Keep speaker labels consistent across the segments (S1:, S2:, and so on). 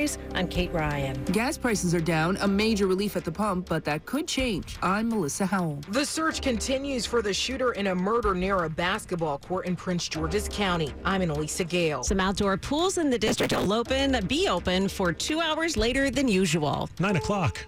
S1: News, I'm Kate Ryan.
S2: Gas prices are down, a major relief at the pump, but that could change. I'm Melissa Howell.
S3: The search continues for the shooter in a murder near a basketball court in Prince George's County. I'm Anna-Lysa Gayle.
S1: Some outdoor pools in the district will open, be open for two hours later than usual.
S4: Nine o'clock.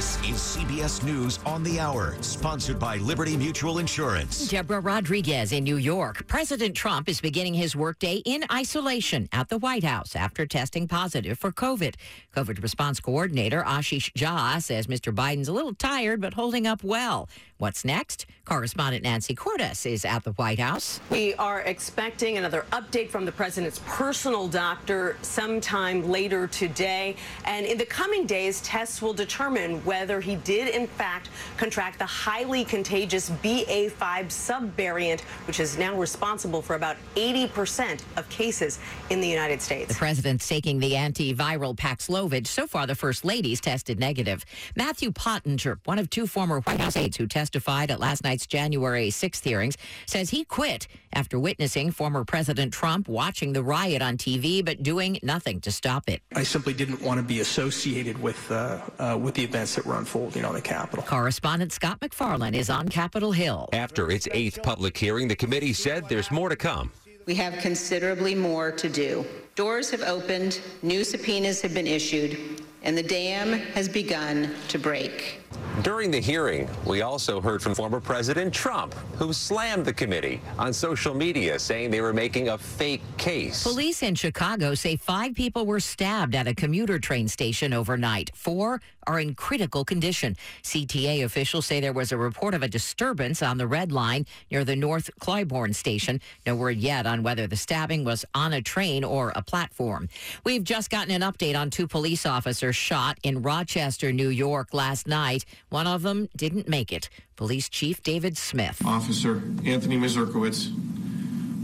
S5: This is CBS News on the Hour, sponsored by Liberty Mutual Insurance.
S6: Deborah Rodriguez in New York. President Trump is beginning his workday in isolation at the White House after testing positive for COVID. COVID response coordinator Ashish Jha says Mr. Biden's a little tired but holding up well. What's next? Correspondent Nancy Cordes is at the White House.
S7: We are expecting another update from the president's personal doctor sometime later today. And in the coming days, tests will determine whether he did, in fact, contract the highly contagious BA5 subvariant, which is now responsible for about 80% of cases in the United States.
S6: The president's taking the antiviral Paxlovid. So far, the first lady's tested negative. Matthew Pottinger, one of two former White House aides who testified at last night's January 6th hearings, says he quit after witnessing former President Trump watching the riot on TV but doing nothing to stop it.
S8: I simply didn't want to be associated with uh, uh, with the events that were unfolding on the Capitol.
S6: Correspondent Scott MacFarlane is on Capitol Hill.
S9: After its eighth public hearing, the committee said there's more to come.
S10: We have considerably more to do. Doors have opened, new subpoenas have been issued, and the dam has begun to break.
S9: During the hearing, we also heard from former President Trump, who slammed the committee on social media, saying they were making a fake case.
S6: Police in Chicago say five people were stabbed at a commuter train station overnight. Four are in critical condition. CTA officials say there was a report of a disturbance on the Red Line near the North Clybourn station. No word yet on whether the stabbing was on a train or a platform. We've just gotten an update on two police officers shot in Rochester, New York last night. One of them didn't make it. Police Chief David Smith.
S11: Officer Anthony Mazurkiewicz,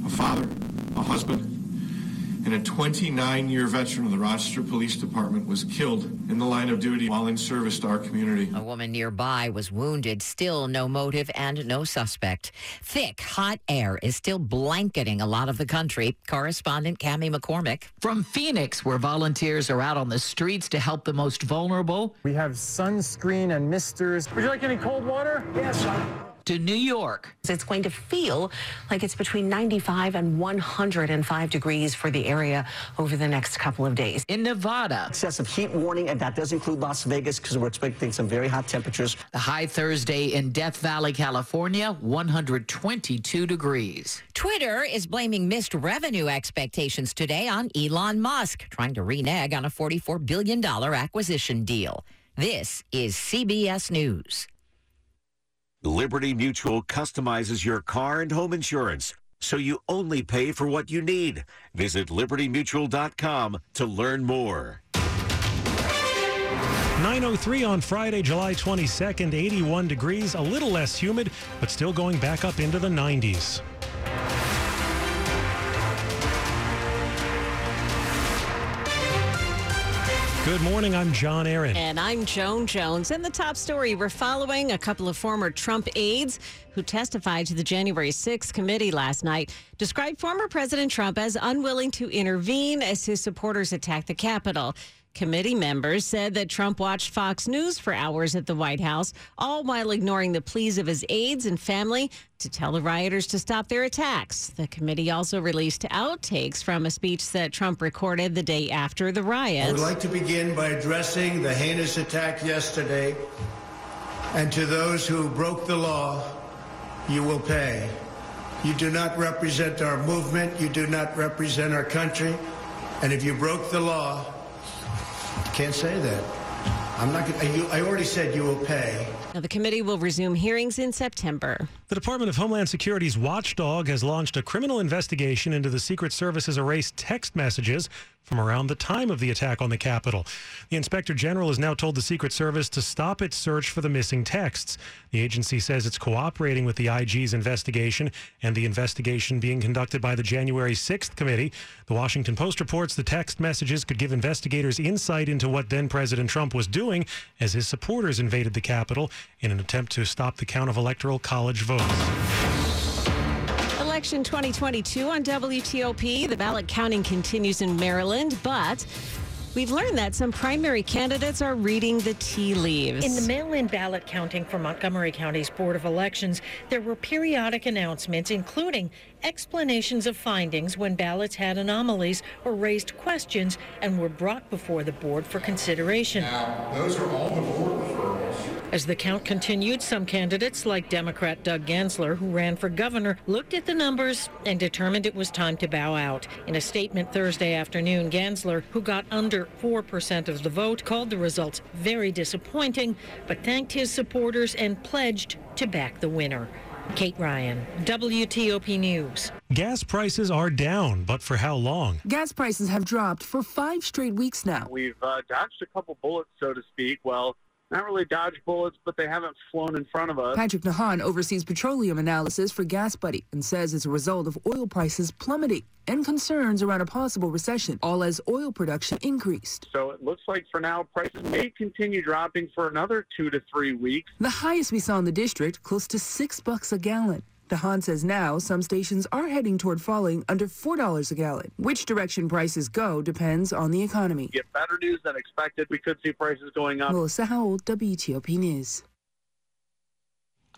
S11: a father, a husband, and a 29 year veteran of the Rochester Police Department was killed in the line of duty while in service to our community.
S6: A woman nearby was wounded. Still no motive and no suspect. Thick, hot air is still blanketing a lot of the country. Correspondent Cami McCormick.
S12: From Phoenix, where volunteers are out on the streets to help the most vulnerable.
S13: We have sunscreen and misters. Would you like any cold water?
S12: Yes. To New York.
S7: It's going to feel like it's between 95 and 105 degrees for the area over the next couple of days.
S12: In Nevada.
S14: Excessive heat warning, and that does include Las Vegas because we're expecting some very hot temperatures.
S12: The high Thursday in Death Valley, California, 122 degrees.
S6: Twitter is blaming missed revenue expectations today on Elon Musk, trying to renege on a $44 billion acquisition deal. This is CBS News.
S5: Liberty Mutual customizes your car and home insurance so you only pay for what you need. Visit libertymutual.com to learn more.
S4: 903 on Friday, July 22nd, 81 degrees, a little less humid, but still going back up into the 90s. Good morning. I'm John Aaron.
S1: And I'm Joan Jones. In the top story, we're following a couple of former Trump aides who testified to the January 6th committee last night, described former President Trump as unwilling to intervene as his supporters attacked the Capitol. Committee members said that Trump watched Fox News for hours at the White House, all while ignoring the pleas of his aides and family to tell the rioters to stop their attacks. The committee also released outtakes from a speech that Trump recorded the day after the riots.
S15: I would like to begin by addressing the heinous attack yesterday. And to those who broke the law, you will pay. You do not represent our movement. You do not represent our country. And if you broke the law, can't say that. I'm not. Gonna, I already said you will pay.
S1: Now, the committee will resume hearings in September.
S4: The Department of Homeland Security's watchdog has launched a criminal investigation into the Secret Service's erased text messages from around the time of the attack on the Capitol. The Inspector General has now told the Secret Service to stop its search for the missing texts. The agency says it's cooperating with the IG's investigation and the investigation being conducted by the January 6th committee. The Washington Post reports the text messages could give investigators insight into what then President Trump was doing as his supporters invaded the Capitol in an attempt to stop the count of electoral college votes.
S1: Election 2022 on WTOP. The ballot counting continues in Maryland, but We've learned that some primary candidates are reading the tea leaves.
S16: In the mail in ballot counting for Montgomery County's Board of Elections, there were periodic announcements, including explanations of findings when ballots had anomalies or raised questions and were brought before the board for consideration.
S17: Now, those are all the board referrals.
S16: As the count continued, some candidates, like Democrat Doug Gansler, who ran for governor, looked at the numbers and determined it was time to bow out. In a statement Thursday afternoon, Gansler, who got under 4% of the vote, called the results very disappointing, but thanked his supporters and pledged to back the winner. Kate Ryan, WTOP News.
S4: Gas prices are down, but for how long?
S2: Gas prices have dropped for five straight weeks now.
S18: We've uh, dodged a couple bullets, so to speak. Well, not really dodge bullets, but they haven't flown in front of us.
S2: Patrick DeHaan oversees petroleum analysis for GasBuddy and says it's a result of oil prices plummeting and concerns around a possible recession, all as oil production increased.
S18: So it looks like for now prices may continue dropping for another two to three weeks.
S2: The highest we saw in the district, close to six bucks a gallon. DeHaan says now some stations are heading toward falling under $4 a gallon. Which direction prices go depends on the economy.
S18: Get better news than expected. We could see prices going up.
S2: Melissa Howell, WTOP News.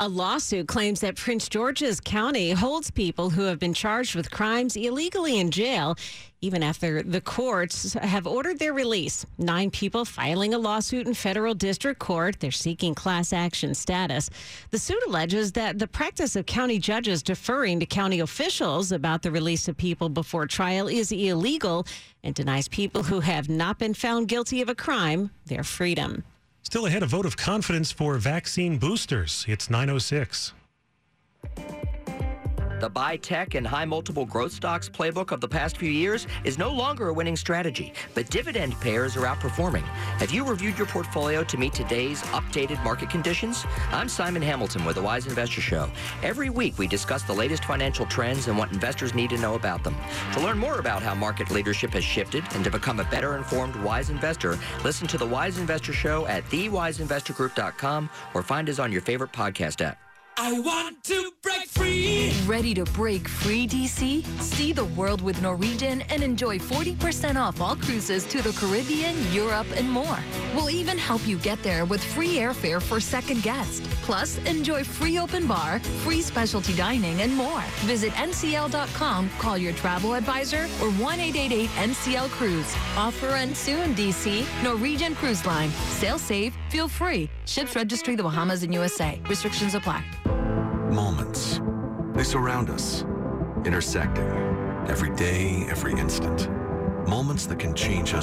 S1: A lawsuit claims that Prince George's County holds people who have been charged with crimes illegally in jail, even after the courts have ordered their release. Nine people filing a lawsuit in federal district court. They're seeking class action status. The suit alleges that the practice of county judges deferring to county officials about the release of people before trial is illegal and denies people who have not been found guilty of a crime their freedom.
S4: Still ahead, a vote of confidence for vaccine boosters. It's 906.
S19: The buy tech and high multiple growth stocks playbook of the past few years is no longer a winning strategy, but dividend payers are outperforming. Have you reviewed your portfolio to meet today's updated market conditions? I'm Simon Hamilton with the Wise Investor Show. Every week we discuss the latest financial trends and what investors need to know about them. To learn more about how market leadership has shifted and to become a better informed wise investor, listen to the Wise Investor Show at thewiseinvestorgroup.com or find us on your favorite podcast app.
S20: I want to break free.
S21: Ready to break free, DC? See the world with Norwegian and enjoy 40% off all cruises to the Caribbean, Europe, and more. We'll even help you get there with free airfare for second guest. Plus, enjoy free open bar, free specialty dining, and more. Visit ncl.com, call your travel advisor, or 1 888 NCL Cruise. Offer ends soon, DC. Norwegian Cruise Line. Sail safe, feel free. Ships registry the Bahamas and USA. Restrictions apply.
S22: They surround us, intersecting every day, every instant. Moments that can change us